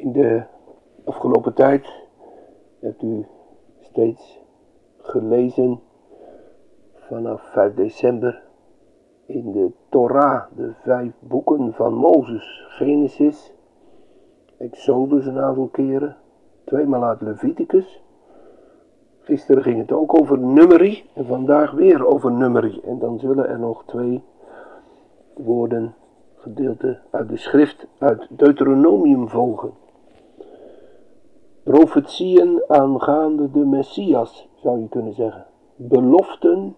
In de afgelopen tijd hebt u steeds gelezen vanaf 5 december in de Torah, de vijf boeken van Mozes, Genesis, Exodus een aantal keren, tweemaal uit Leviticus. Gisteren ging het ook over nummerie en vandaag weer over nummerie. En dan zullen er nog twee woorden, gedeelte uit de schrift, uit Deuteronomium volgen. Profetieën aangaande de Messias, zou je kunnen zeggen. Beloften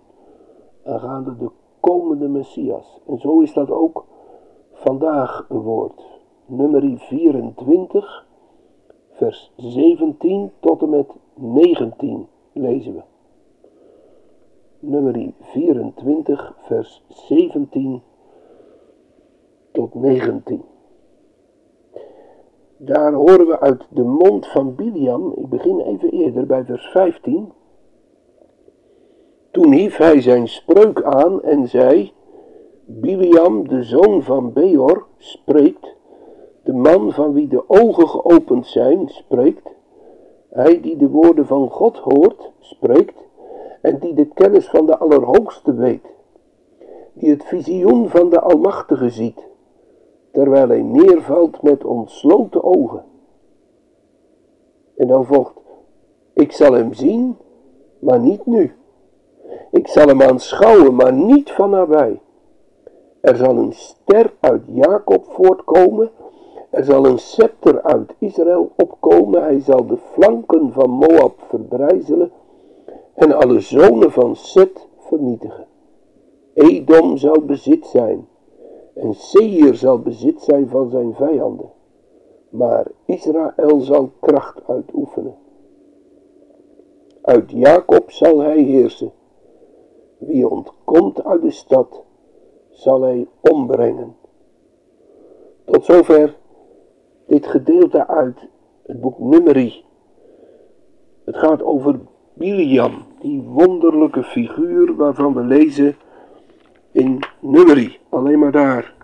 aangaande de komende Messias. En zo is dat ook vandaag een woord. Nummer 24, vers 17 tot en met 19 lezen we. Nummer 24, vers 17 tot 19. Daar horen we uit de mond van Biliam, ik begin even eerder bij vers 15. Toen hief hij zijn spreuk aan en zei: Biliam, de zoon van Beor, spreekt. De man van wie de ogen geopend zijn, spreekt. Hij die de woorden van God hoort, spreekt. En die de kennis van de Allerhoogste weet. Die het visioen van de Almachtige ziet terwijl hij neervalt met ontsloten ogen. En dan volgt, ik zal hem zien, maar niet nu. Ik zal hem aanschouwen, maar niet van nabij. Er zal een ster uit Jacob voortkomen, er zal een scepter uit Israël opkomen, hij zal de flanken van Moab verbrijzelen en alle zonen van Set vernietigen. Edom zal bezit zijn en Seir zal bezit zijn van zijn vijanden, maar Israël zal kracht uitoefenen. Uit Jacob zal hij heersen. Wie ontkomt uit de stad, zal hij ombrengen. Tot zover dit gedeelte uit het boek Numeri. Het gaat over Biliam, die wonderlijke figuur waarvan we lezen Numeri, alleen maar daar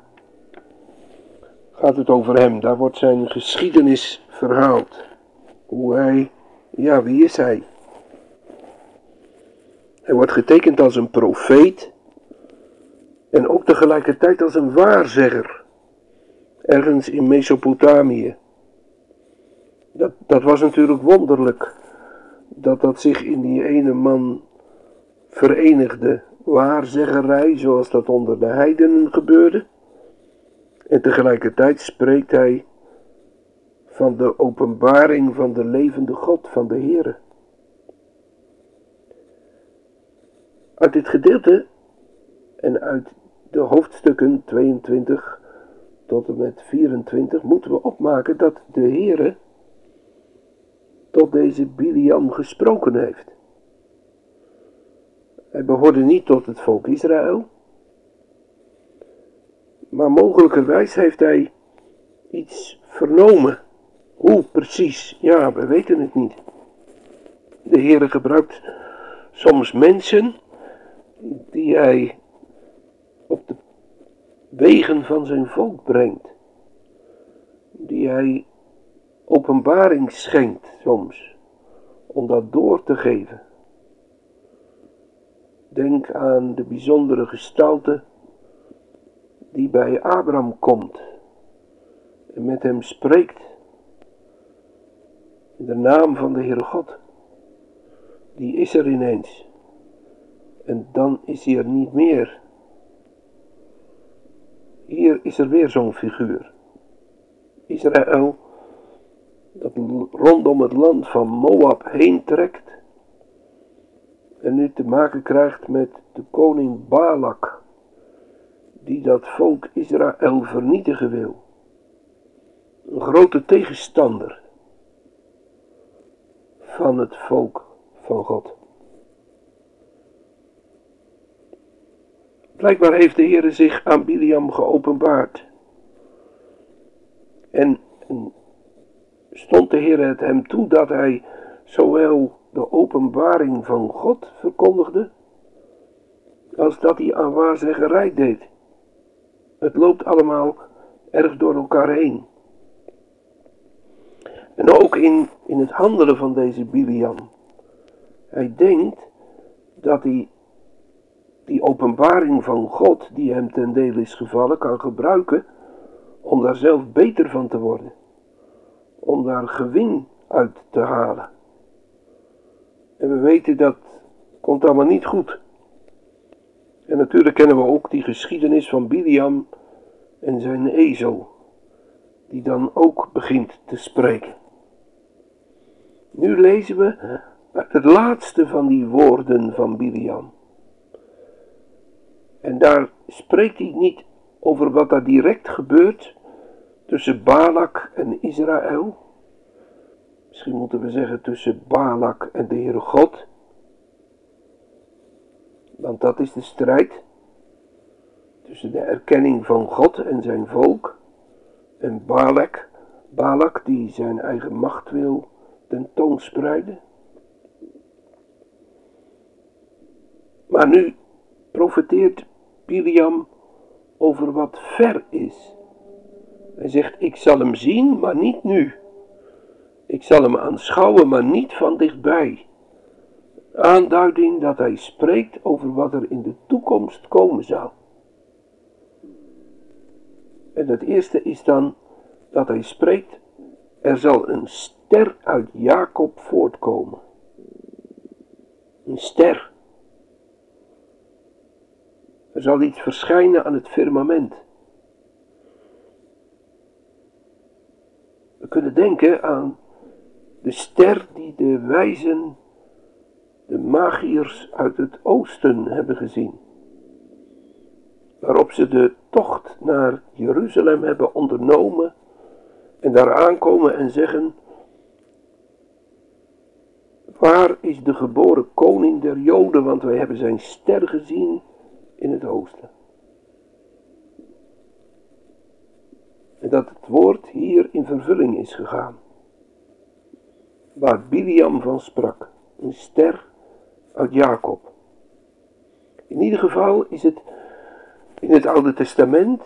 gaat het over hem. Daar wordt zijn geschiedenis verhaald. Hoe hij, ja, wie is hij? Hij wordt getekend als een profeet en ook tegelijkertijd als een waarzegger. Ergens in Mesopotamië. Dat, dat was natuurlijk wonderlijk dat dat zich in die ene man verenigde waarzeggerij, zoals dat onder de heidenen gebeurde. En tegelijkertijd spreekt hij van de openbaring van de levende God, van de Heere. Uit dit gedeelte en uit de hoofdstukken 22 tot en met 24 moeten we opmaken dat de Heere tot deze Biliam gesproken heeft. Hij behoorde niet tot het volk Israël. Maar mogelijkerwijs heeft hij iets vernomen. Hoe precies? Ja, we weten het niet. De Heere gebruikt soms mensen die hij op de wegen van zijn volk brengt. Die hij openbaring schenkt soms, om dat door te geven. Denk aan de bijzondere gestalte die bij Abraham komt en met hem spreekt in de naam van de Heere God. Die is er ineens. En dan is hij er niet meer. Hier is er weer zo'n figuur. Israël, dat rondom het land van Moab heen trekt en nu te maken krijgt met de koning Balak, die dat volk Israël vernietigen wil. Een grote tegenstander van het volk van God. Blijkbaar heeft de Heer zich aan Biliam geopenbaard. En stond de Heer het hem toe dat hij zowel de openbaring van God verkondigde, als dat hij aan waarzeggerij deed. Het loopt allemaal erg door elkaar heen. En ook in, in het handelen van deze Biliam. Hij denkt dat hij die openbaring van God die hem ten deel is gevallen kan gebruiken om daar zelf beter van te worden. Om daar gewin uit te halen. En we weten dat komt allemaal niet goed. En natuurlijk kennen we ook die geschiedenis van Biliam en zijn ezel, die dan ook begint te spreken. Nu lezen we het laatste van die woorden van Biliam. En daar spreekt hij niet over wat daar direct gebeurt tussen Balak en Israël. Misschien moeten we zeggen tussen Balak en de Heere God. Want dat is de strijd tussen de erkenning van God en zijn volk en Balak, Balak die zijn eigen macht wil tentoonspreiden. Maar nu profeteert Biliam over wat ver is. Hij zegt, ik zal hem zien, maar niet nu. Ik zal hem aanschouwen, maar niet van dichtbij. Aanduiding dat hij spreekt over wat er in de toekomst komen zal. En het eerste is dan dat hij spreekt, er zal een ster uit Jacob voortkomen. Een ster. Er zal iets verschijnen aan het firmament. We kunnen denken aan de ster die de wijzen, de magiërs uit het oosten hebben gezien. Waarop ze de tocht naar Jeruzalem hebben ondernomen en daar aankomen en zeggen: Waar is de geboren koning der Joden? Want wij hebben zijn ster gezien in het oosten. En dat het woord hier in vervulling is gegaan. Waar Biliam van sprak, een ster uit Jacob. In ieder geval is het in het Oude Testament,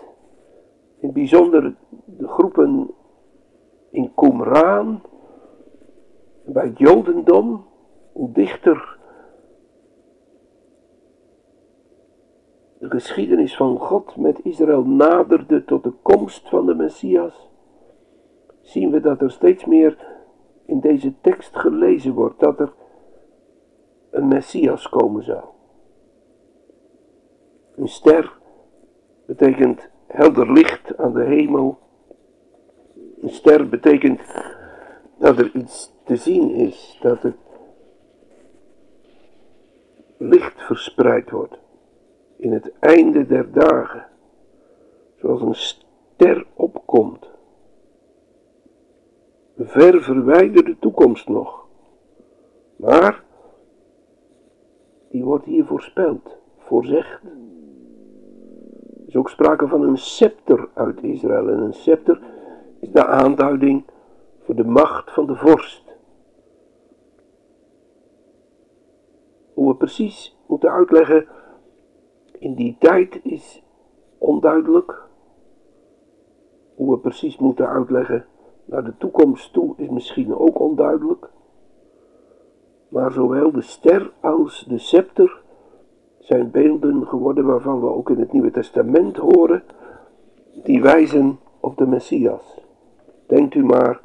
in het bijzonder de groepen in Qumran, bij het Jodendom, hoe dichter de geschiedenis van God met Israël naderde tot de komst van de Messias, zien we dat er steeds meer in deze tekst gelezen wordt dat er een Messias komen zou. Een ster betekent helder licht aan de hemel. Een ster betekent dat er iets te zien is, dat het licht verspreid wordt in het einde der dagen, zoals een ster opkomt. Ver verwijderde toekomst nog, maar die wordt hier voorspeld, voorzegd is ook sprake van een scepter uit Israël. En een scepter is de aanduiding voor de macht van de vorst. Hoe we precies moeten uitleggen in die tijd is onduidelijk. Hoe we precies moeten uitleggen naar de toekomst toe is misschien ook onduidelijk. Maar zowel de ster als de scepter zijn beelden geworden waarvan we ook in het Nieuwe Testament horen, die wijzen op de Messias. Denkt u maar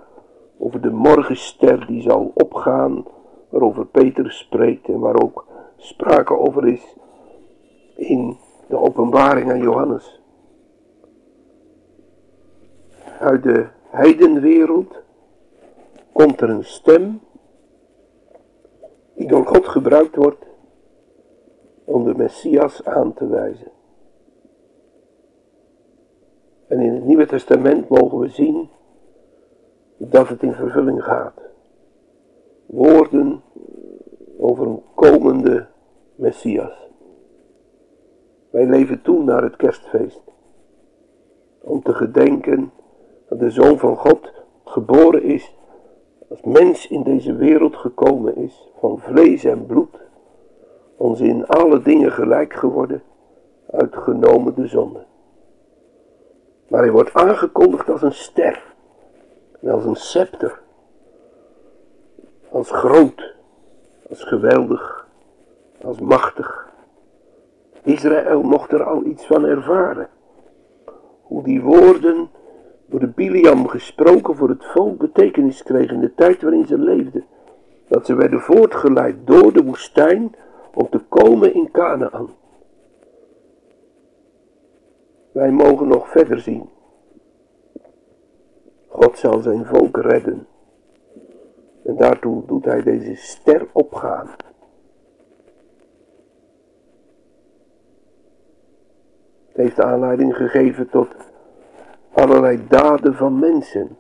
over de morgenster die zal opgaan, waarover Peter spreekt en waar ook sprake over is in de openbaring aan Johannes. Uit de heidenwereld komt er een stem die door God gebruikt wordt om de Messias aan te wijzen. En in het Nieuwe Testament mogen we zien dat het in vervulling gaat. Woorden over een komende Messias. Wij leven toe naar het kerstfeest. Om te gedenken dat de Zoon van God geboren is, als mens in deze wereld gekomen is, van vlees en bloed, ons in alle dingen gelijk geworden, uitgenomen de zonde. Maar hij wordt aangekondigd als een ster, en als een scepter, als groot, als geweldig, als machtig. Israël mocht er al iets van ervaren. Hoe die woorden door de Biliam gesproken voor het volk betekenis kregen in de tijd waarin ze leefden. Dat ze werden voortgeleid door de woestijn om te komen in Canaan. Wij mogen nog verder zien. God zal zijn volk redden. En daartoe doet hij deze ster opgaan. Het heeft aanleiding gegeven tot allerlei daden van mensen.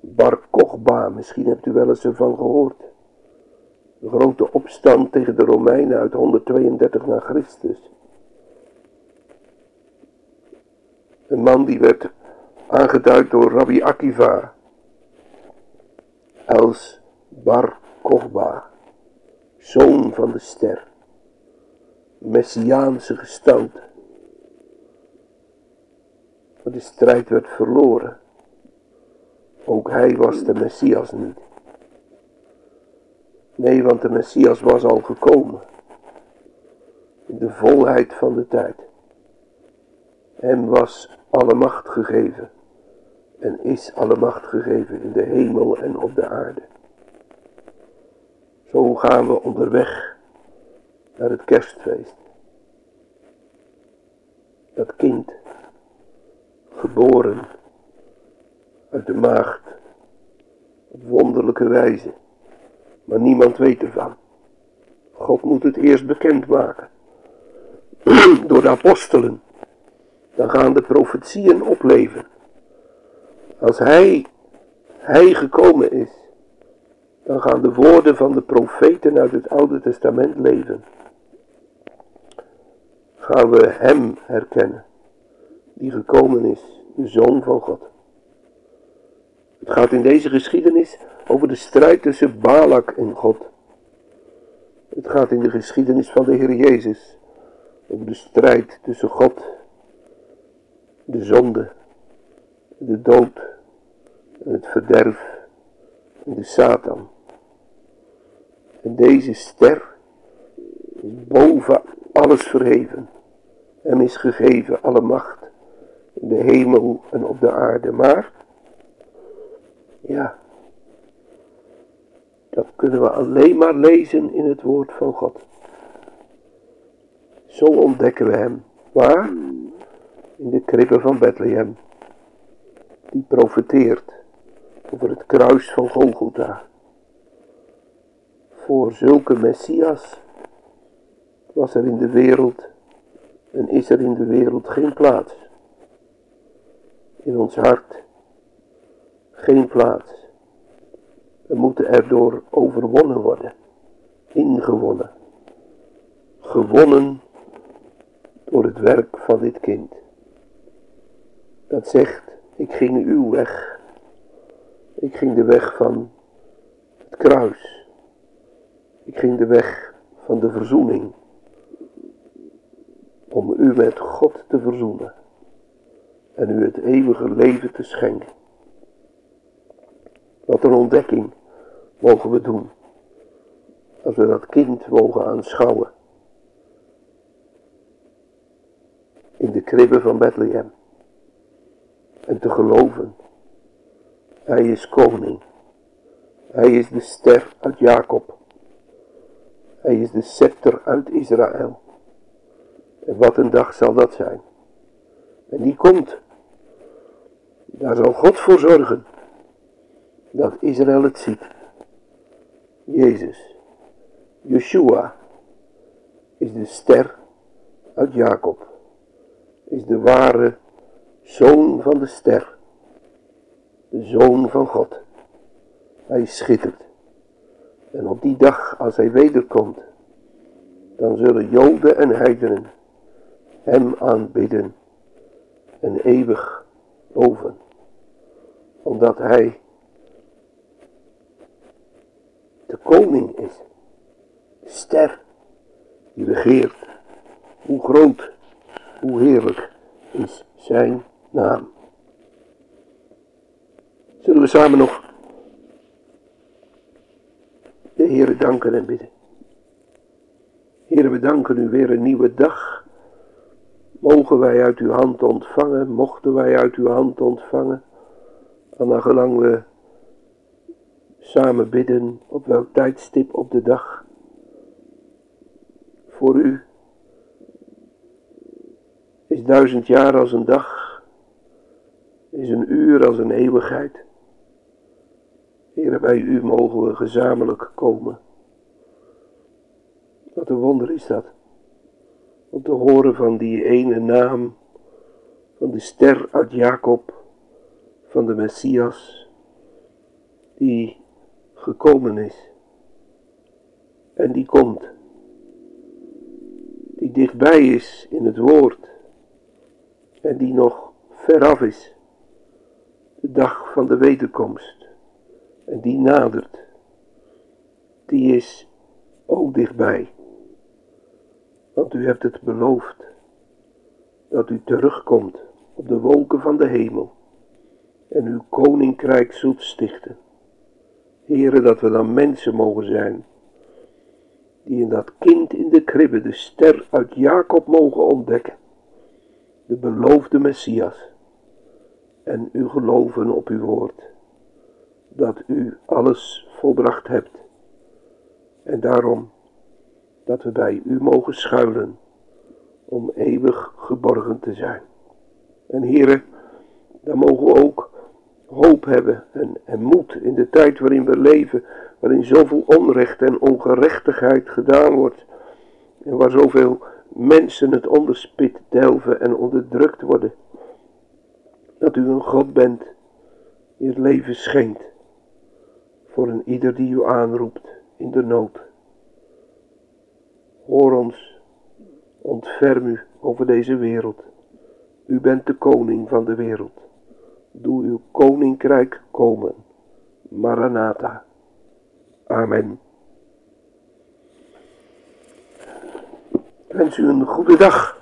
Bar Kochba, misschien hebt u wel eens ervan gehoord. De grote opstand tegen de Romeinen uit 132 na Christus. Een man die werd aangeduid door Rabbi Akiva als Bar Kochba, zoon van de ster, messiaanse gestalte. Maar de strijd werd verloren. Ook hij was de Messias niet. Nee, want de Messias was al gekomen. In de volheid van de tijd. Hem was alle macht gegeven. En is alle macht gegeven in de hemel en op de aarde. Zo gaan we onderweg naar het kerstfeest. Dat kind, geboren uit de maagd, op wonderlijke wijze, maar niemand weet ervan. God moet het eerst bekendmaken. Door de apostelen. Dan gaan de profetieën opleven. Als hij, hij gekomen is, dan gaan de woorden van de profeten uit het Oude Testament leven. Gaan we hem herkennen, die gekomen is, de Zoon van God. Het gaat in deze geschiedenis over de strijd tussen Balak en God. Het gaat in de geschiedenis van de Heer Jezus over de strijd tussen God, de zonde, de dood en het verderf en de Satan. En deze ster is boven alles verheven. Hem is gegeven alle macht de hemel en op de aarde. Maar, ja, dat kunnen we alleen maar lezen in het woord van God. Zo ontdekken we hem. Waar? In de kribben van Bethlehem. Die profeteert over het kruis van Golgotha. Voor zulke Messias was er in de wereld en is er in de wereld geen plaats. In ons hart geen plaats. We moeten erdoor overwonnen worden, ingewonnen, gewonnen door het werk van dit kind. Dat zegt, ik ging uw weg. Ik ging de weg van het kruis. Ik ging de weg van de verzoening. Om u met God te verzoenen. En u het eeuwige leven te schenken. Wat een ontdekking mogen we doen. Als we dat kind mogen aanschouwen. In de kribben van Bethlehem. En te geloven. Hij is koning. Hij is de ster uit Jacob. Hij is de scepter uit Israël. En wat een dag zal dat zijn. En die komt. Daar zal God voor zorgen. Dat Israël het ziet. Jezus, Yeshua, is de ster uit Jacob, is de ware zoon van de ster, de Zoon van God. Hij schittert. En op die dag, als hij wederkomt, dan zullen Joden en heidenen hem aanbidden en eeuwig loven, omdat hij de koning is, ster die regeert. Hoe groot, hoe heerlijk is zijn naam. Zullen we samen nog de Heere danken en bidden. Heere, we danken u weer een nieuwe dag. Mogen wij uit uw hand ontvangen, mochten wij uit uw hand ontvangen, en gelang we samen bidden op welk tijdstip op de dag voor u is duizend jaar als een dag, is een uur als een eeuwigheid. Heer, bij u mogen we gezamenlijk komen. Wat een wonder is dat. Om te horen van die ene naam, van de ster uit Jacob, van de Messias, die gekomen is. En die komt. Die dichtbij is in het woord. En die nog veraf is. De dag van de wederkomst. En die nadert. Die is ook dichtbij. Want u hebt het beloofd. Dat u terugkomt op de wolken van de hemel. En uw koninkrijk zult stichten. Heren, dat we dan mensen mogen zijn. Die in dat kind in de kribbe de ster uit Jacob mogen ontdekken. De beloofde Messias. En u geloven op uw woord. Dat u alles volbracht hebt. En daarom dat we bij u mogen schuilen. Om eeuwig geborgen te zijn. En heren, dan mogen we ook hoop hebben en, en moed in de tijd waarin we leven, waarin zoveel onrecht en ongerechtigheid gedaan wordt en waar zoveel mensen het onderspit delven en onderdrukt worden. Dat u een God bent die het leven schenkt voor een ieder die u aanroept in de nood. Hoor ons, ontferm u over deze wereld. U bent de koning van de wereld doe uw koninkrijk komen. Maranatha. Amen. Ik wens u een goede dag.